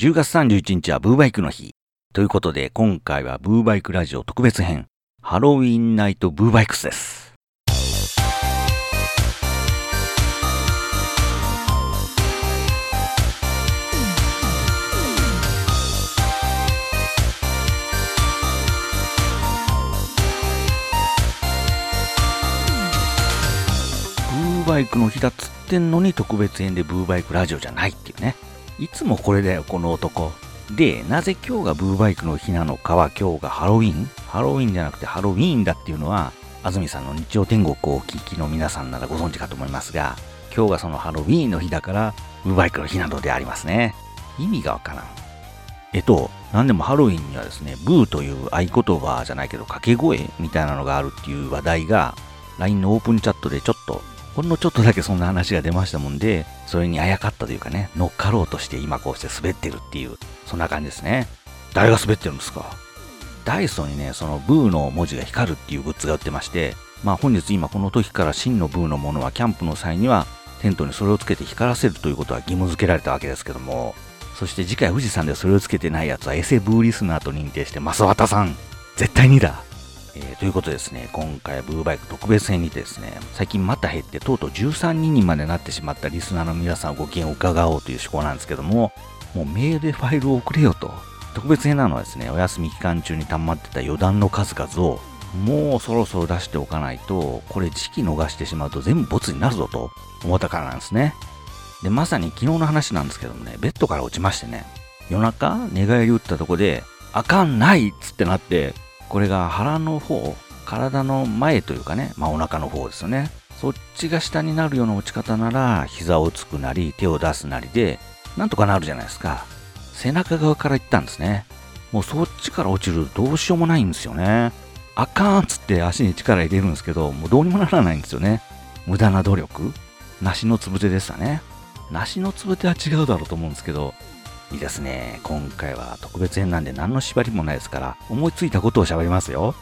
10月31日はブーバイクの日。ということで、今回はブーバイクラジオ特別編、ハロウィンナイトブーバイクスです。ブーバイクの日だっつってんのに特別編でブーバイクラジオじゃないっていうね。いつもこれだよ、この男。で、なぜ今日がブーバイクの日なのかは今日がハロウィン？ハロウィン？じゃなくてハロウィーンだっていうのは、安住さんの日曜天国をお聞きの皆さんならご存知かと思いますが、今日がそのハロウィーンの日だから、ブーバイクの日などでありますね。意味がわからん。えっと、なんでもハロウィンにはですね、ブーという合言葉じゃないけど掛け声みたいなのがあるっていう話題が、LINE のオープンチャットでちょっとほんのちょっとだけそんな話が出ましたもんで、それにあやかったというかね、乗っかろうとして今こうして滑ってるっていう、そんな感じですね。誰が滑ってるんですか？ダイソンにね、そのブーの文字が光るっていうグッズが売ってまして、まあ本日今この時から真のブーのものはキャンプの際にはテントにそれをつけて光らせるということは義務付けられたわけですけども、そして次回富士山でそれをつけてないやつはエセブーリスナーと認定して、マスワタさん、絶対にだ。えー、ということですね、今回はブーバイク特別編にてですね、最近また減ってとうとう13人にまでなってしまったリスナーの皆さんご意見を伺おうという思考なんですけども、もうメールでファイルを送れよと。特別編なのはですね、お休み期間中に溜まってた余談の数々を、もうそろそろ出しておかないと、これ時期逃してしまうと全部ボツになるぞと思ったからなんですね。で、まさに昨日の話なんですけどもね、ベッドから落ちましてね、夜中寝返り打ったとこで、あかんないっつってなって、これが腹の方、体の前というかね、まあお腹の方ですよね。そっちが下になるような落ち方なら、膝をつくなり、手を出すなりで、なんとかなるじゃないですか。背中側から行ったんですね。もうそっちから落ちるどうしようもないんですよね。あかんっつって足に力入れるんですけど、もうどうにもならないんですよね。無駄な努力梨のつぶてでしたね。梨のつぶては違うだろうと思うんですけど、いいですね。今回は特別編なんで何の縛りもないですから、思いついたことを喋りますよ。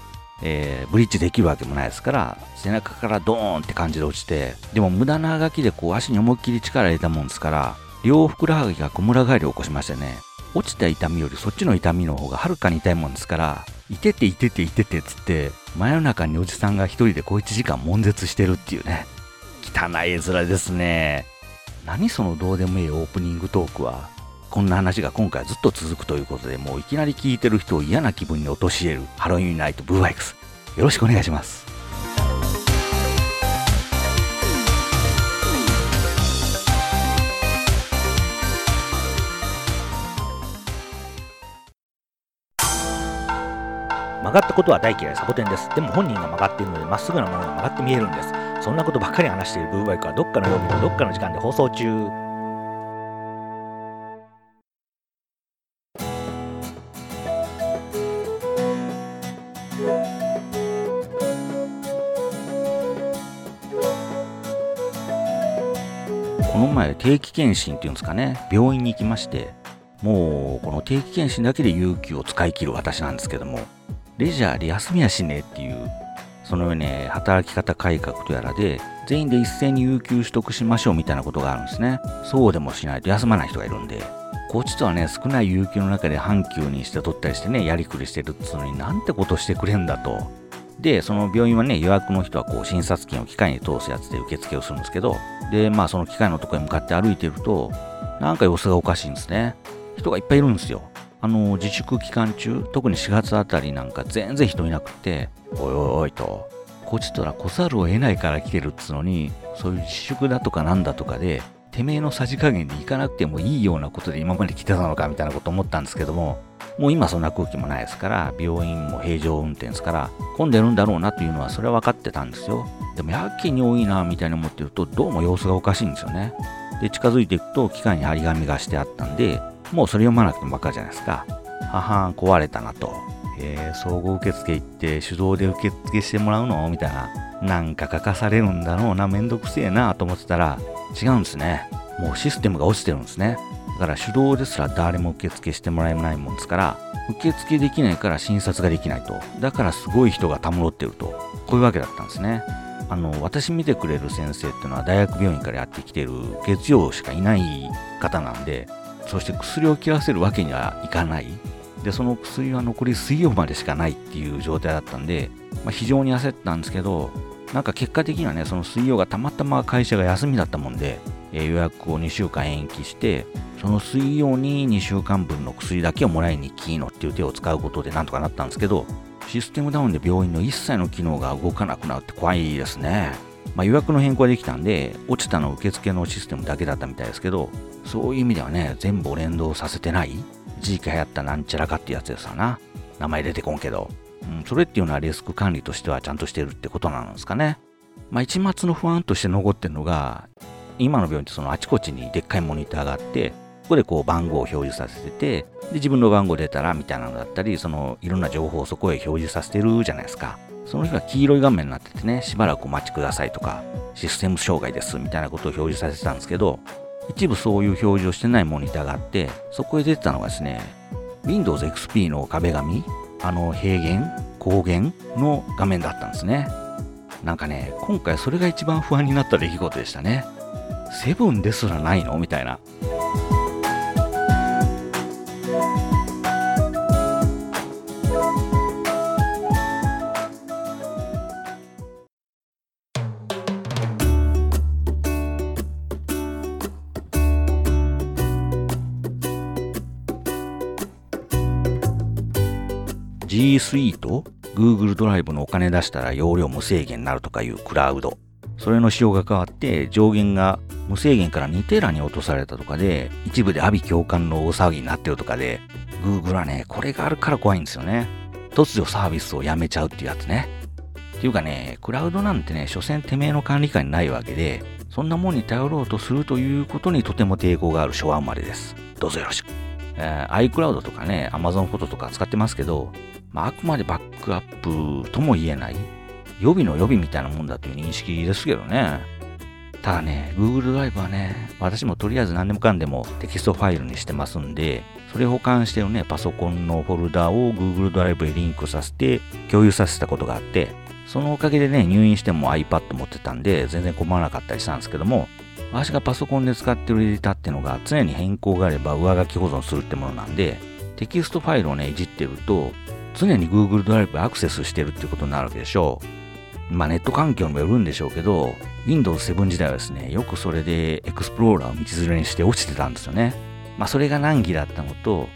えー、ブリッジできるわけもないですから、背中からドーンって感じで落ちて、でも無駄なあがきでこう足に思いっきり力入れたもんですから、両ふくらはぎがこむら返りを起こしましてね、落ちた痛みよりそっちの痛みの方がはるかに痛いもんですから、いてていてていててっつって、真夜中におじさんが一人で小1時間悶絶してるっていうね、汚い絵面ですね。何そのどうでもいいオープニングトークは。こんな話が今回ずっと続くということで、もういきなり聞いてる人を嫌な気分に陥れるハロウィンナイトブーバイクス。よろしくお願いします。曲がったことは大嫌いサボテンです。でも本人が曲がっているのでまっすぐなものが曲がって見えるんです。そんなことばっかり話しているブーバイクはどっかの曜日のどっかの時間で放送中。この前定期検診っていうんですかね、病院に行きまして、もうこの定期検診だけで有給を使い切る私なんですけども、レジャーで休みやしねえっていう、そのように働き方改革とやらで、全員で一斉に有給取得しましょうみたいなことがあるんですね。そうでもしないと休まない人がいるんで、こっちとはね、少ない有給の中で半休にして取ったりしてね、やりくりしてるっつうのになんてことしてくれんだと。で、その病院はね、予約の人はこう診察券を機械に通すやつで受付をするんですけど、で、まあその機械のとこに向かって歩いてると、なんか様子がおかしいんですね。人がいっぱいいるんですよ。あの、自粛期間中、特に4月あたりなんか全然人いなくて、おいおいおいと、こっちとら来ざるを得ないから来てるっつうのに、そういう自粛だとかなんだとかで、てめえのさじ加減で行かなくてもいいようなことで今まで来てたのかみたいなこと思ったんですけども、もう今そんな空気もないですから、病院も平常運転ですから、混んでるんだろうなというのはそれは分かってたんですよ。でもやけに多いなみたいに思ってると、どうも様子がおかしいんですよね。で、近づいていくと、機械に張り紙がしてあったんで、もうそれ読まなくてもバカじゃないですか。ははん、壊れたなと。えー、総合受付行って手動で受付してもらうのみたいな。なんか書かされるんだろうな、めんどくせえなと思ってたら、違うんですね。もうシステムが落ちてるんですね。だから手動ですら誰も受付してもらえないもんですから、受付できないから診察ができないと。だからすごい人がたむろってると。こういうわけだったんですね。あの、私見てくれる先生っていうのは大学病院からやってきてる月曜しかいない方なんで、そして薬を切らせるわけにはいかない。で、その薬は残り水曜までしかないっていう状態だったんで、まあ、非常に焦ったんですけど、なんか結果的にはね、その水曜がたまたま会社が休みだったもんで、えー、予約を2週間延期して、その水曜に2週間分の薬だけをもらいに来いのっていう手を使うことでなんとかなったんですけど、システムダウンで病院の一切の機能が動かなくなるって怖いですね。まあ、予約の変更はできたんで、落ちたの受付のシステムだけだったみたいですけど、そういう意味ではね、全部を連動させてない一時期流行ったなんちゃらかってやつですわな。名前出てこんけど。それっていうのはリスク管理としてはちゃんとしてるってことなんですかね。まあ、一末の不安として残ってるのが、今の病院ってそのあちこちにでっかいモニターがあって、ここでこう番号を表示させてて、で自分の番号出たらみたいなのだったり、そのいろんな情報をそこへ表示させてるじゃないですか。その日は黄色い画面になっててね、しばらくお待ちくださいとか、システム障害ですみたいなことを表示させてたんですけど、一部そういう表示をしてないモニターがあって、そこへ出てたのがですね、Windows XP の壁紙、あの平原、高原の画面だったんですね。なんかね、今回それが一番不安になった出来事でしたね。セブンですらないの？みたいな。G Suite、Google ドライブのお金出したら容量無制限になるとかいうクラウド。それの仕様が変わって上限が無制限から2テラに落とされたとかで、一部で阿鼻共感の大騒ぎになってるとかで、Google はね、これがあるから怖いんですよね。突如サービスをやめちゃうっていうやつね。っていうかね、クラウドなんてね、所詮てめえの管理下にないわけで、そんなもんに頼ろうとするということにとても抵抗がある昭和生まれです。どうぞよろしく。えー、iCloud とかね、Amazon フォトとか使ってますけど、まあ、あくまでバックアップとも言えない、予備の予備みたいなもんだという認識ですけどね。ただね、Google ドライブはね、私もとりあえず何でもかんでもテキストファイルにしてますんで、それを保管してるね、パソコンのフォルダを Google ドライブへリンクさせて共有させたことがあって、そのおかげでね、入院しても iPad 持ってたんで、全然困らなかったりしたんですけども、私がパソコンで使ってるエディターってのが常に変更があれば上書き保存するってものなんで、テキストファイルをね、いじってると、常に Google ドライブアクセスしてるってことになるわけでしょう。まあネット環境にもよるんでしょうけど、Windows 7時代はですね、よくそれで Explorer を道連れにして落ちてたんですよね。まあそれが難儀だったのと、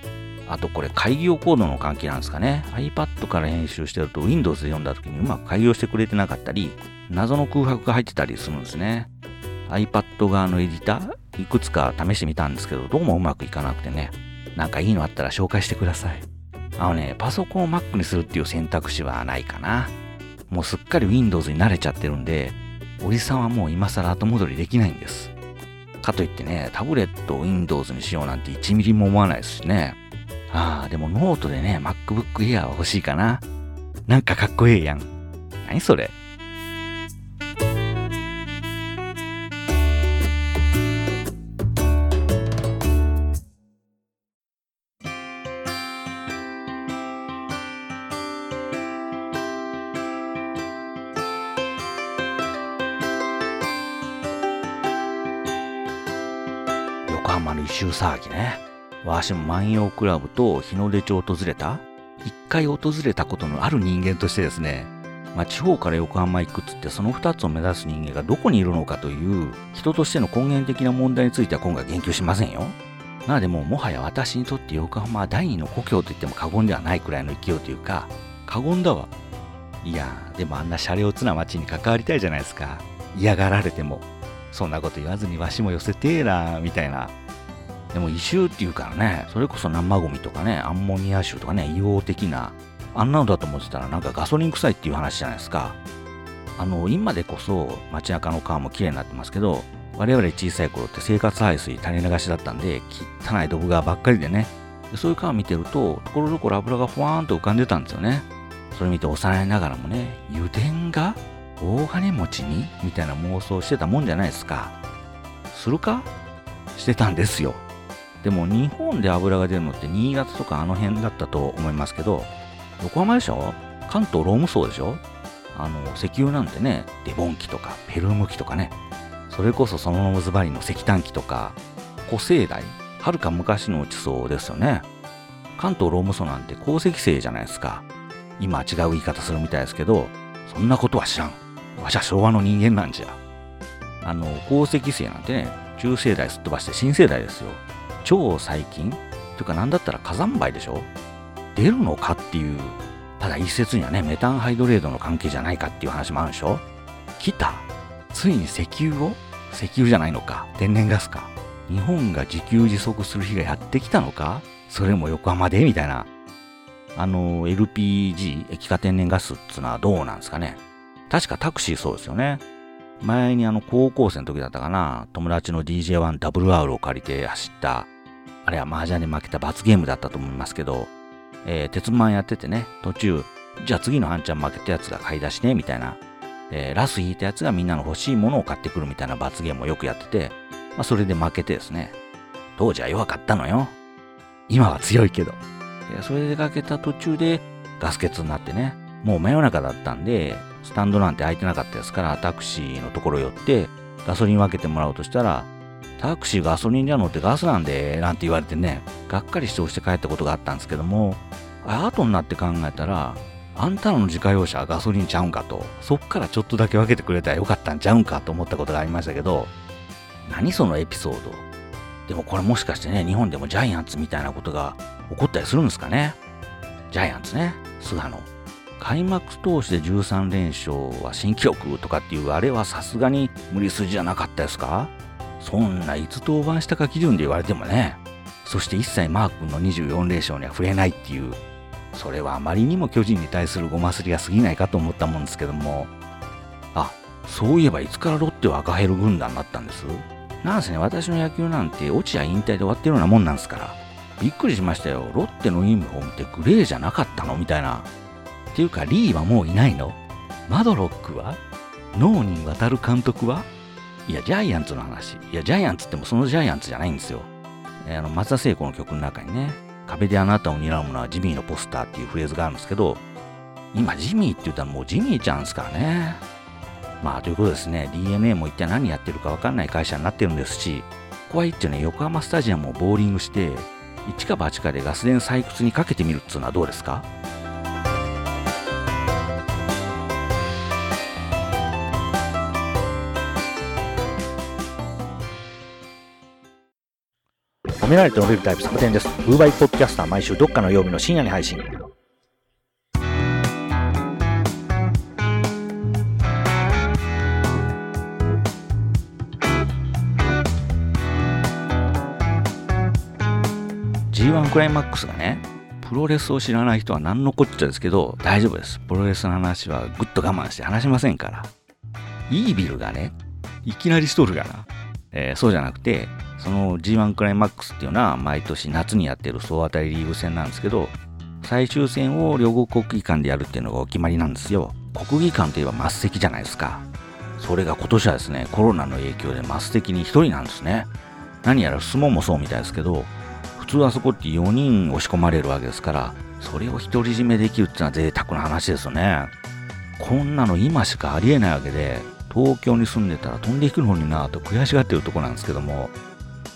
あとこれ改行コードの関係なんですかね。iPad から編集してると Windows で読んだ時にうまく改行してくれてなかったり、謎の空白が入ってたりするんですね。iPad 側のエディター、いくつか試してみたんですけど、どうもうまくいかなくてね。なんかいいのあったら紹介してください。あのね、パソコンを Mac にするっていう選択肢はないかな。もうすっかり Windows に慣れちゃってるんで、おじさんはもう今更後戻りできないんです。かといってね、タブレットを Windows にしようなんて1ミリも思わないですしね。ああ、でもノートでね、MacBook Air は欲しいかな。なんかかっこええやん。何それ横浜の一周騒ぎね。わしも万葉クラブと日の出町を訪れた一回訪れたことのある人間としてですね、まあ、地方から横浜行くっつってその2つを目指す人間がどこにいるのかという人としての根源的な問題については今回言及しませんよ。なのでももはや私にとって横浜は第二の故郷と言っても過言ではないくらいの勢いというか、過言だわ。いやでもあんな車両つな街に関わりたいじゃないですか。嫌がられても。そんなこと言わずにわしも寄せてえな、みたいな。でも異臭っていうからね、それこそ生ゴミとかね、アンモニア臭とかね、硫黄的な、あんなのだと思ってたらなんかガソリン臭いっていう話じゃないですか。あの、今でこそ街中の川も綺麗になってますけど、我々小さい頃って生活排水垂れ流しだったんで、汚いドブ川ばっかりでね、そういう川見てると、ところどころ油がふわーんと浮かんでたんですよね。それ見て幼いながらもね、油田が大金持ちにみたいな妄想してたもんじゃないですか。するかしてたんですよ。でも日本で油が出るのって新潟とかあの辺だったと思いますけど、横浜でしょ？関東ローム層でしょ？あの、石油なんてね、デボン機とかペルーム機とかね、それこそそのノムズバリの石炭機とか、古生代はるか昔の地層ですよね。関東ローム層なんて鉱石星じゃないですか。今は違う言い方するみたいですけど、そんなことは知らん。わしゃ昭和の人間なんじゃ。あの、鉱石星なんてね、中生代すっ飛ばして新生代ですよ。超最近？というかなんだったら火山灰でしょ？出るのかっていう。ただ一説にはね、メタンハイドレードの関係じゃないかっていう話もあるでしょ？来た？ついに石油を？石油じゃないのか？天然ガスか？日本が自給自足する日がやってきたのか？それも横浜で？みたいな。あの、LPG、液化天然ガスっつうのはどうなんですかね？確かタクシーそうですよね。前にあの高校生の時だったかな、友達の DJ1WR を借りて走った、あれは麻雀で負けた罰ゲームだったと思いますけど、えー、鉄マンやっててね、途中、じゃあ次の半ちゃん負けたやつが買い出しね、みたいな、えー、ラス引いたやつがみんなの欲しいものを買ってくるみたいな罰ゲームをよくやってて、まあそれで負けてですね、当時は弱かったのよ。今は強いけど。それで出かけた途中でガス欠になってね、もう真夜中だったんで、スタンドなんて空いてなかったですから、タクシーのところ寄って、ガソリン分けてもらおうとしたら、タクシーガソリンじゃのってガスなんで、なんて言われてね、がっかりして押して帰ったことがあったんですけども、後になって考えたら、あんたらの自家用車はガソリンちゃうんかと、そっからちょっとだけ分けてくれたらよかったんちゃうんかと思ったことがありましたけど、何そのエピソード。でもこれもしかしてね、日本でもジャイアンツみたいなことが起こったりするんですかね。ジャイアンツね、菅野。開幕投手で13連勝は新記録とかっていうあれはさすがに無理筋じゃなかったですか？そんないつ登板したか基準で言われてもね。そして一切マー君の24連勝には触れないっていう、それはあまりにも巨人に対するごますりが過ぎないかと思ったもんですけども。あ、そういえばいつからロッテは赤ヘル軍団になったんです？なんせね、私の野球なんて落合引退で終わってるようなもんなんですから。びっくりしましたよ。ロッテのユニフォームってグレーじゃなかったの？みたいな。っていうか、リーはもういないの？マドロックは？脳に渡る監督は？いや、ジャイアンツの話。いや、ジャイアンツってもそのジャイアンツじゃないんですよ。えー、あの、松田聖子の曲の中にね、壁であなたを担うものはジミーのポスターっていうフレーズがあるんですけど、今、ジミーって言ったらもうジミーちゃんですからね。まあ、ということですね、DNA も一体何やってるかわかんない会社になってるんですし、ここは一応ね、横浜スタジアムをボーリングして、一か八かでガス田採掘にかけてみるっつうのはどうですか？められて伸びるタイプサボテンです。ブーバイポッドキャスター毎週どっかの曜日の深夜に配信。G1 クライマックスがね、プロレスを知らない人は何のこっちゃですけど、大丈夫です。プロレスの話はぐっと我慢して話しませんから。イービルがね、いきなりしとるがな。えー、そうじゃなくて、その G1 クライマックスっていうのは毎年夏にやってる総当たりリーグ戦なんですけど、最終戦を両国国技館でやるっていうのがお決まりなんですよ。国技館といえば末席じゃないですか。それが今年はですね、コロナの影響で末席に1人なんですね。何やら相撲もそうみたいですけど、普通あそこって4人押し込まれるわけですから、それを独り占めできるっていうのは贅沢な話ですよね。こんなの今しかありえないわけで、東京に住んでたら飛んでいくのになぁと悔しがってるとこなんですけども、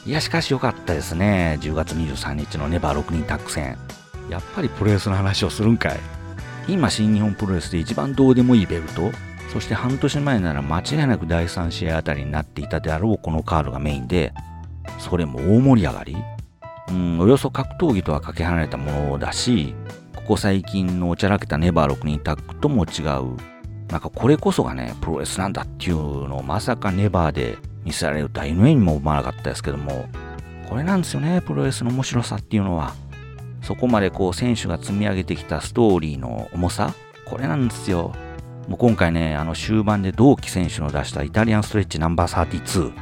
いやしかし良かったですね。10月23日のネバー6人タッグ戦。やっぱりプロレスの話をするんかい。今新日本プロレスで一番どうでもいいベルト、そして半年前なら間違いなく第3試合あたりになっていたであろうこのカードがメインで、それも大盛り上がりうん、およそ格闘技とはかけ離れたものだし、ここ最近のおちゃらけたネバー6人タッグとも違う、なんかこれこそがね、プロレスなんだっていうのをまさかネバーで見せられるとは夢にも思わなかったですけども、これなんですよね、プロレスの面白さっていうのは。そこまでこう選手が積み上げてきたストーリーの重さ、これなんですよ。もう今回ね、あの終盤で同期選手の出したイタリアンストレッチナンバー32。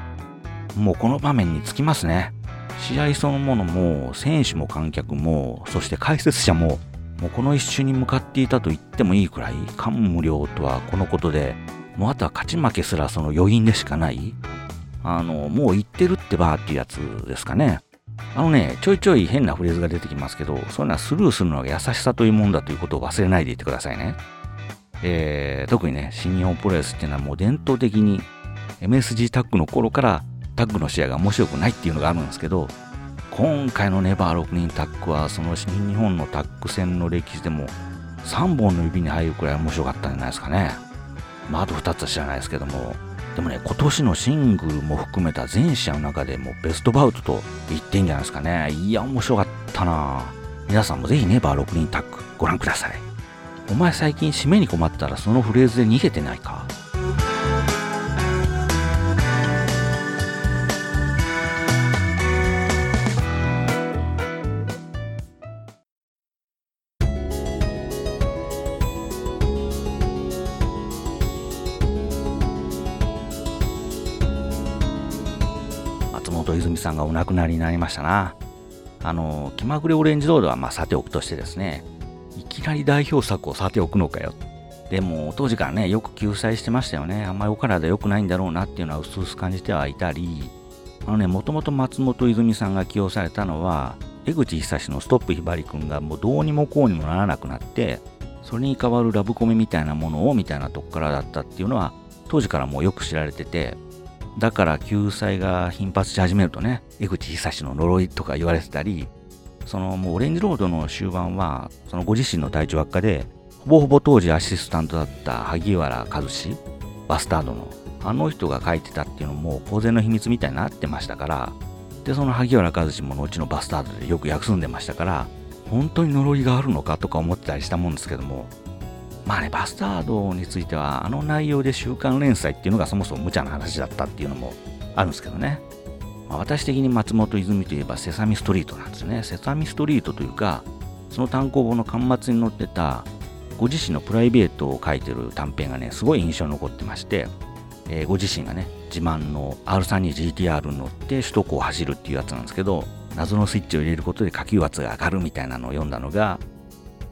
もうこの場面につきますね。試合そのものも、選手も観客も、そして解説者も、もうこの一瞬に向かっていたと言ってもいいくらい、感無量とはこのことで、もうあとは勝ち負けすらその余韻でしかない、あの、もう言ってるってばっていうやつですかね。あのね、ちょいちょい変なフレーズが出てきますけど、そういうのはスルーするのが優しさというもんだということを忘れないでいてくださいね。えー、特にね、新日本プロレスっていうのはもう伝統的に MSG タッグの頃からタッグの試合が面白くないっていうのがあるんですけど、今回のネバー6人タッグはその新日本のタッグ戦の歴史でも3本の指に入るくらい面白かったんじゃないですかね。まあ、あと2つは知らないですけども、でもね、今年のシングルも含めた全試合の中でもベストバウトと言っていいんじゃないですかね。いや、面白かったな皆さんもぜひネバー6人タッグご覧ください。お前最近締めに困ったらそのフレーズで逃げてないか？さんがお亡くなりになりましたな。あの、気まぐれオレンジロードはまあさておくとしてですね、いきなり代表作をさておくのかよ。でも、当時からね、よく救済してましたよね。あんまりお体良くないんだろうなっていうのは薄々感じてはいたり、あのね、もともと松本泉さんが起用されたのは、江口久志のストップひばりくんがもうどうにもこうにもならなくなって、それに代わるラブコメみたいなものをみたいなとこからだったっていうのは、当時からもうよく知られてて、だから救済が頻発し始めるとね、江口久志の呪いとか言われてたり、そのもうオレンジロードの終盤は、そのご自身の体調悪化で、ほぼほぼ当時アシスタントだった萩原和志、バスタードの、あの人が書いてたっていうのも公然の秘密みたいになってましたから、で、その萩原和志も後のバスタードでよく休んでましたから、本当に呪いがあるのかとか思ってたりしたもんですけども、まあね、バスタードについては、あの内容で週刊連載っていうのがそもそも無茶な話だったっていうのもあるんですけどね。まあ、私的に松本泉といえばセサミストリートなんですね。セサミストリートというか、その単行本の巻末に載ってた、ご自身のプライベートを書いてる短編がね、すごい印象に残ってまして、えー、ご自身がね、自慢の R3 に GTR に乗って首都高を走るっていうやつなんですけど、謎のスイッチを入れることで下級圧が上がるみたいなのを読んだのが、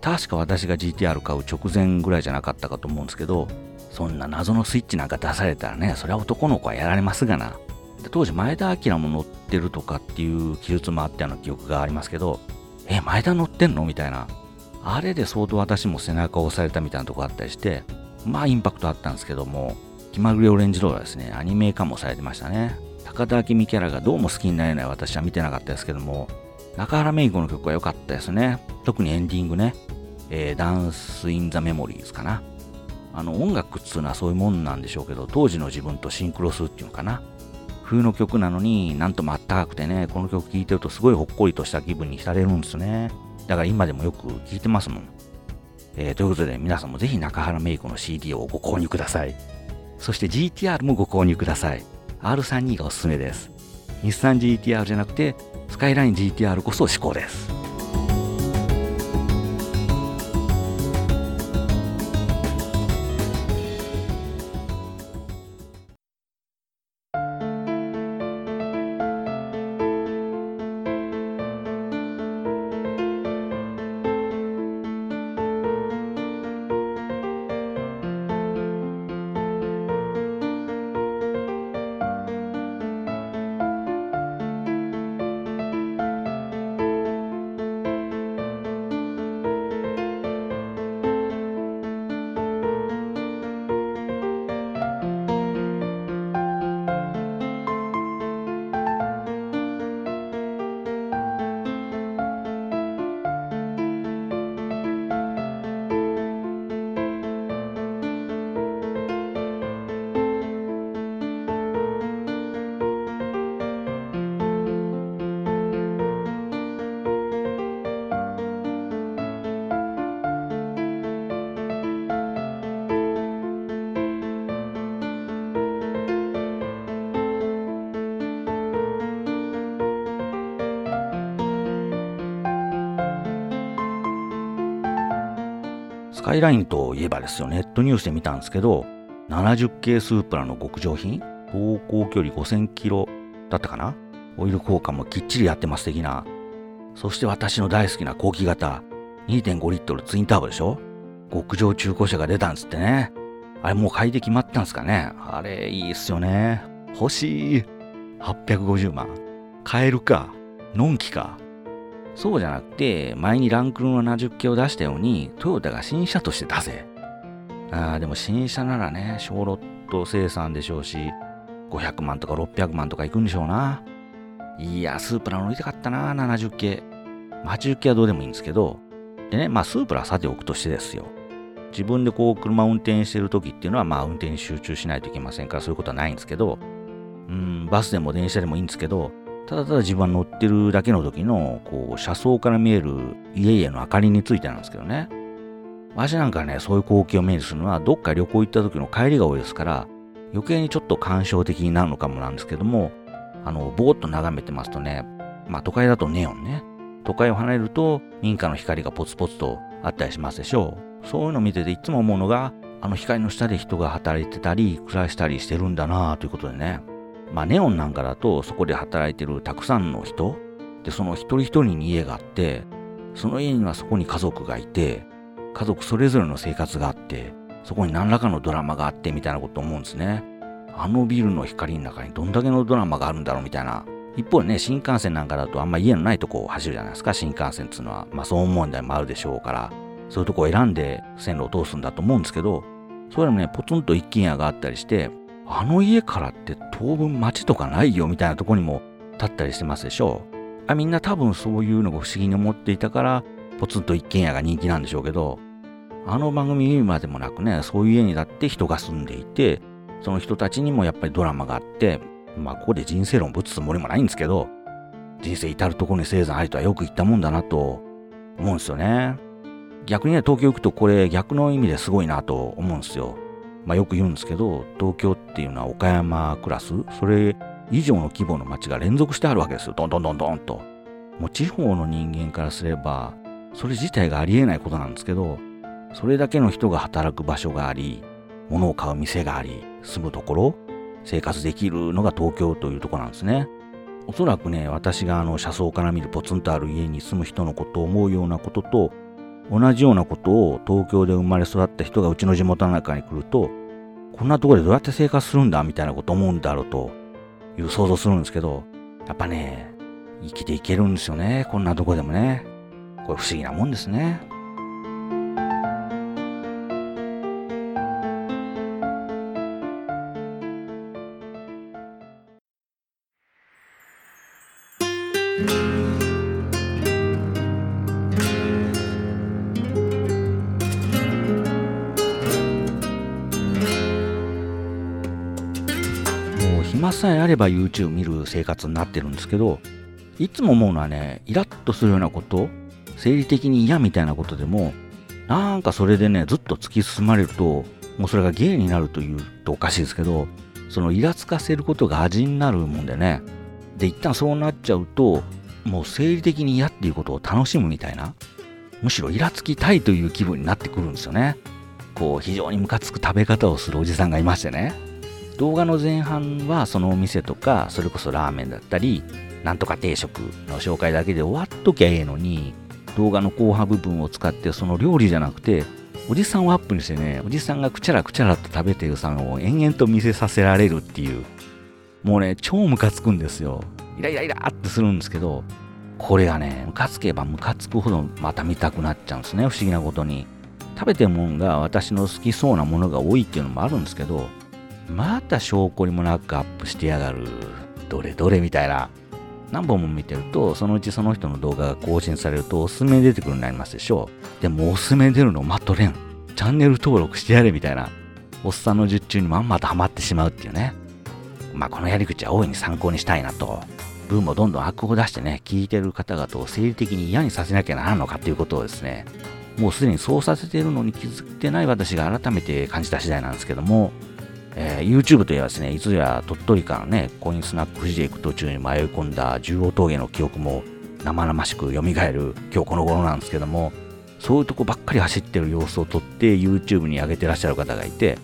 確か私が GTR 買う直前ぐらいじゃなかったかと思うんですけど、そんな謎のスイッチなんか出されたらね、それは男の子はやられますがな。当時前田明も乗ってるとかっていう記述もあったような記憶がありますけど、え、前田乗ってんの？みたいな。あれで相当私も背中を押されたみたいなとこあったりして、まあインパクトあったんですけども、気まぐれオレンジロードはですね、アニメ化もされてましたね。高田明美キャラがどうも好きになれない私は見てなかったですけども、中原芽衣子の曲は良かったですね。特にエンディングね。えー、ダンス・イン・ザ・メモリーズかな。あの、音楽っつうのはそういうもんなんでしょうけど、当時の自分とシンクロするっていうのかな。冬の曲なのになんともあったかくてね、この曲聴いてるとすごいほっこりとした気分に浸れるんですね。だから今でもよく聴いてますもん。えー、ということで皆さんもぜひ中原芽衣子の CD をご購入ください。そして GTR もご購入ください。R32 がおすすめです。日産 GTR じゃなくて、スカイライン GTR こそ至高です。スカイラインといえばですよ、ネットニュースで見たんですけど、70系スープラの極上品、走行距離5000キロだったかなオイル交換もきっちりやってます的な。そして私の大好きな後期型、2.5リットルツインターボでしょ？極上中古車が出たんですってね。あれもう買いで決まったんですかね？あれいいっすよね。欲しい。850万。買えるか？のんきか？そうじゃなくて、前にランクルの70系を出したように、トヨタが新車として出せ。ああ、でも新車ならね、小ロット生産でしょうし、500万とか600万とかいくんでしょうな。いや、スープラ乗りたかったな、70系。80系はどうでもいいんですけど、でね、まあスープラはさておくとしてですよ。自分でこう車運転してる時っていうのはまあ運転に集中しないといけませんからそういうことはないんですけど、うん、バスでも電車でもいいんですけど、ただただ自分は乗ってるだけの時の、こう、車窓から見える家々の明かりについてなんですけどね。私なんかね、そういう光景を目にするのは、どっか旅行行った時の帰りが多いですから、余計にちょっと感傷的になるのかもなんですけども、あの、ぼーっと眺めてますとね、まあ都会だとネオンね。都会を離れると民家の光がポツポツとあったりしますでしょう。そういうのを見てていつも思うのが、あの光の下で人が働いてたり、暮らしたりしてるんだなということでね。まあネオンなんかだとそこで働いてるたくさんの人、で、その一人一人に家があって、その家にはそこに家族がいて、家族それぞれの生活があって、そこに何らかのドラマがあってみたいなこと思うんですね。あのビルの光の中にどんだけのドラマがあるんだろうみたいな。一方でね、新幹線なんかだとあんま家のないとこを走るじゃないですか、新幹線っていうのは。まあ、騒音問題もあるでしょうから、そういうとこを選んで線路を通すんだと思うんですけど、それでもね、ポツンと一軒家があったりして、あの家からって当分街とかないよみたいなとこにも立ったりしてますでしょ。あみんな多分そういうのが不思議に思っていたから、ポツンと一軒家が人気なんでしょうけど、あの番組見るまでもなくね、そういう家にだって人が住んでいて、その人たちにもやっぱりドラマがあって、まあここで人生論ぶつつもりもないんですけど、人生至るとこに生産ありとはよく言ったもんだなと思うんですよね。逆にね、東京行くとこれ逆の意味ですごいなと思うんですよ。まあよく言うんですけど、東京っていうのは岡山クラス、それ以上の規模の街が連続してあるわけですよ。どんどんどんどんと。もう地方の人間からすれば、それ自体がありえないことなんですけど、それだけの人が働く場所があり、物を買う店があり、住むところ、生活できるのが東京というところなんですね。おそらくね、私があの車窓から見るポツンとある家に住む人のことを思うようなことと、同じようなことを東京で生まれ育った人がうちの地元の中に来ると、こんなとこでどうやって生活するんだみたいなこと思うんだろうという想像するんですけど、やっぱね、生きていけるんですよね。こんなとこでもね。これ不思議なもんですね。暇さえあれば YouTube 見る生活になってるんですけど、いつも思うのはね、イラッとするようなこと、生理的に嫌みたいなことでも、なんかそれでね、ずっと突き進まれると、もうそれが芸になるというとおかしいですけど、そのイラつかせることが味になるもんでね。で、一旦そうなっちゃうと、もう生理的に嫌っていうことを楽しむみたいな、むしろイラつきたいという気分になってくるんですよね。こう、非常にムカつく食べ方をするおじさんがいましてね。動画の前半はそのお店とか、それこそラーメンだったり、なんとか定食の紹介だけで終わっときゃええのに、動画の後半部分を使ってその料理じゃなくて、おじさんをアップにしてね、おじさんがくちゃらくちゃらと食べてるさんを延々と見せさせられるっていう、もうね、超ムカつくんですよ。イライライラってするんですけど、これがね、ムカつけばムカつくほどまた見たくなっちゃうんですね、不思議なことに。食べてるもんが私の好きそうなものが多いっていうのもあるんですけど、また証拠にもなくアップしてやがる。どれどれみたいな。何本も見てると、そのうちその人の動画が更新されるとおすすめ出てくるようになりますでしょう。でもおすすめ出るの待っとれん。チャンネル登録してやれみたいな。おっさんの術中にまんまとハマってしまうっていうね。まあこのやり口は大いに参考にしたいなと。文もどんどん悪を出してね、聞いてる方々を生理的に嫌にさせなきゃならんのかっていうことをですね、もうすでにそうさせているのに気づいてない私が改めて感じた次第なんですけども、えー、YouTube といえばですね、いつや鳥取からね、コインスナック富士へ行く途中に迷い込んだ中央峠の記憶も生々しく蘇る今日この頃なんですけども、そういうとこばっかり走ってる様子を撮って YouTube に上げてらっしゃる方がいて、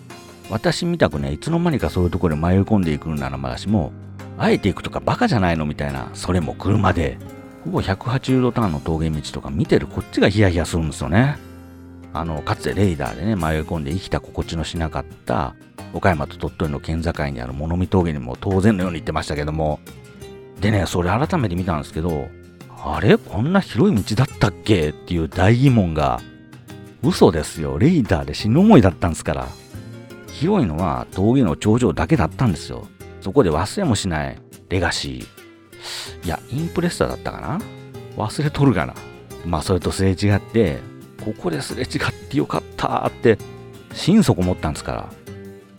私みたくね、いつの間にかそういうところに迷い込んでいくならまだしも、あえて行くとかバカじゃないのみたいな、それも車で、ほぼ180度ターンの峠道とか見てるこっちがヒヤヒヤするんですよね。あの、かつてレーダーでね、迷い込んで生きた心地のしなかった岡山と鳥取の県境にある物見峠にも当然のように行ってましたけども、でね、それ改めて見たんですけど、あれ？こんな広い道だったっけ？っていう大疑問が、嘘ですよ。レーダーで死ぬ思いだったんですから。広いのは峠の頂上だけだったんですよ。そこで忘れもしないレガシー。いや、インプレッサーだったかな？忘れとるがな。まあ、それとすれ違って、ここですれ違ってよかったって、心底思ったんですから。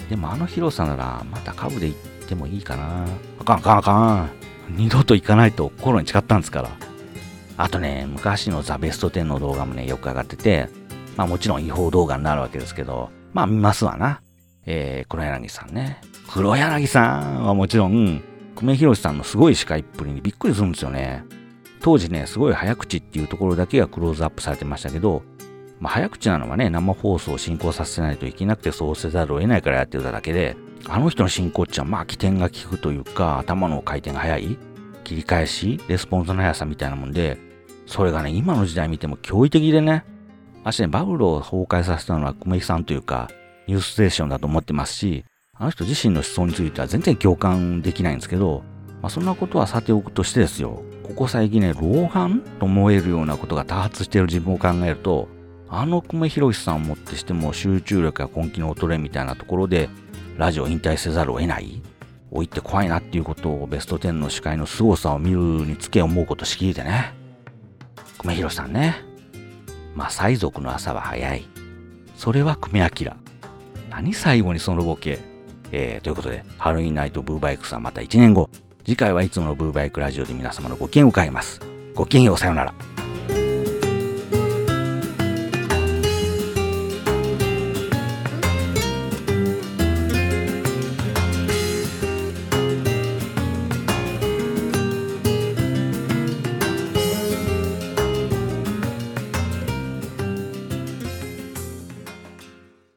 でもあの広さなら、また株で行ってもいいかな。あかんあかんあかん。二度と行かないと心に誓ったんですから。あとね、昔のザ・ベスト10の動画もね、よく上がってて、まあもちろん違法動画になるわけですけど、まあ見ますわな。えー、黒柳さんね。黒柳さんはもちろん、久米宏さんのすごい司会っぷりにびっくりするんですよね。当時ね、すごい早口っていうところだけがクローズアップされてましたけど、まあ、早口なのはね、生放送を進行させないといけなくてそうせざるを得ないからやってただけで、あの人の進行っちゃ、まあ起点が効くというか、頭の回転が速い、切り返し、レスポンスの速さみたいなもんで、それがね、今の時代見ても驚異的でね、私ね、バブルを崩壊させたのは久米さんというか、ニュースステーションだと思ってますし、あの人自身の思想については全然共感できないんですけど、まあ、そんなことはさておくとしてですよ、ここ最近ね、老眼と思えるようなことが多発している自分を考えると、あの久米宏さんをもってしても集中力や根気の衰えみたいなところで、ラジオ引退せざるを得ない？老いて怖いなっていうことをベスト10の司会の凄さを見るにつけ思うことしきりでね。久米宏さんね。まあ、西族の朝は早い。それは久米明。何最後にそのボケ？えー、ということで、ハロウィンナイトブーバイクさんまた1年後。次回はいつものブーバイクラジオで皆様のご機嫌を伺います。ごきげんようさようなら。